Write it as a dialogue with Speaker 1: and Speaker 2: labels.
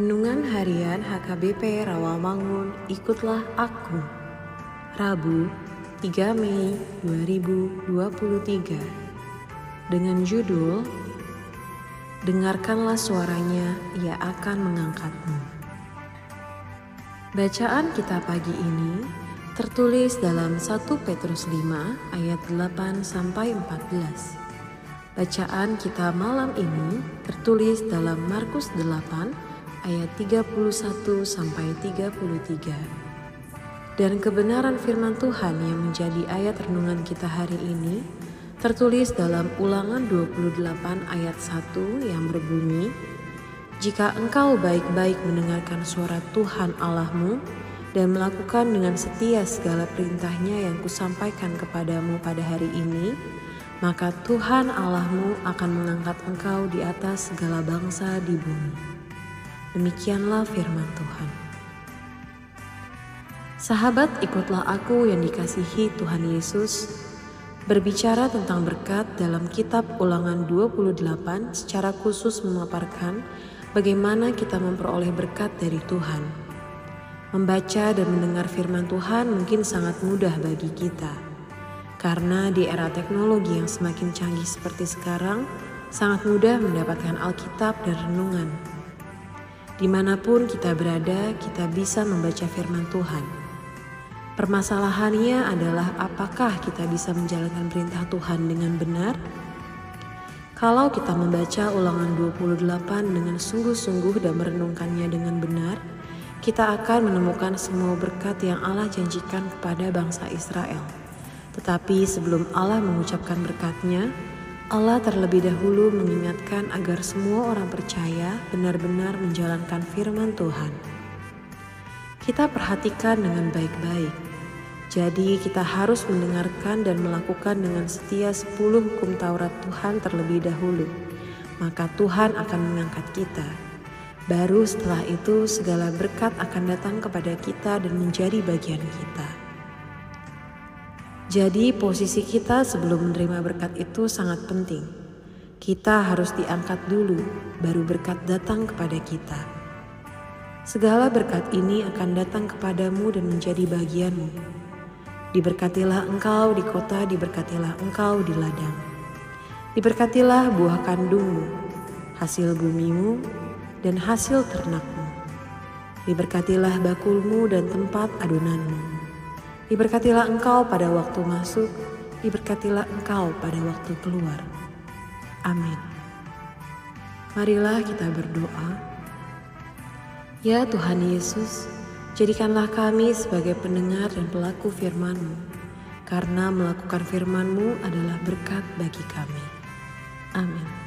Speaker 1: Renungan Harian HKBP Rawamangun, ikutlah aku. Rabu, 3 Mei 2023. Dengan judul Dengarkanlah suaranya, ia akan mengangkatmu. Bacaan kita pagi ini tertulis dalam 1 Petrus 5 ayat 8 sampai 14. Bacaan kita malam ini tertulis dalam Markus 8 ayat 31 sampai 33. Dan kebenaran firman Tuhan yang menjadi ayat renungan kita hari ini tertulis dalam Ulangan 28 ayat 1 yang berbunyi, Jika engkau baik-baik mendengarkan suara Tuhan Allahmu dan melakukan dengan setia segala perintahnya yang kusampaikan kepadamu pada hari ini, maka Tuhan Allahmu akan mengangkat engkau di atas segala bangsa di bumi. Demikianlah firman Tuhan. Sahabat, ikutlah aku yang dikasihi Tuhan Yesus berbicara tentang berkat dalam kitab Ulangan 28 secara khusus memaparkan bagaimana kita memperoleh berkat dari Tuhan. Membaca dan mendengar firman Tuhan mungkin sangat mudah bagi kita. Karena di era teknologi yang semakin canggih seperti sekarang, sangat mudah mendapatkan Alkitab dan renungan. Di mana pun kita berada, kita bisa membaca firman Tuhan. Permasalahannya adalah apakah kita bisa menjalankan perintah Tuhan dengan benar? Kalau kita membaca ulangan 28 dengan sungguh-sungguh dan merenungkannya dengan benar, kita akan menemukan semua berkat yang Allah janjikan kepada bangsa Israel. Tetapi sebelum Allah mengucapkan berkatnya, Allah terlebih dahulu mengingatkan agar semua orang percaya benar-benar menjalankan firman Tuhan. Kita perhatikan dengan baik-baik. Jadi kita harus mendengarkan dan melakukan dengan setia sepuluh hukum Taurat Tuhan terlebih dahulu. Maka Tuhan akan mengangkat kita. Baru setelah itu segala berkat akan datang kepada kita dan menjadi bagian kita. Jadi posisi kita sebelum menerima berkat itu sangat penting. Kita harus diangkat dulu, baru berkat datang kepada kita. Segala berkat ini akan datang kepadamu dan menjadi bagianmu. Diberkatilah engkau di kota, diberkatilah engkau di ladang. Diberkatilah buah kandungmu, hasil bumimu, dan hasil ternakmu. Diberkatilah bakulmu dan tempat adonanmu Diberkatilah engkau pada waktu masuk, diberkatilah engkau pada waktu keluar. Amin. Marilah kita berdoa. Ya Tuhan Yesus, jadikanlah kami sebagai pendengar dan pelaku firman-Mu, karena melakukan firman-Mu adalah berkat bagi kami. Amin.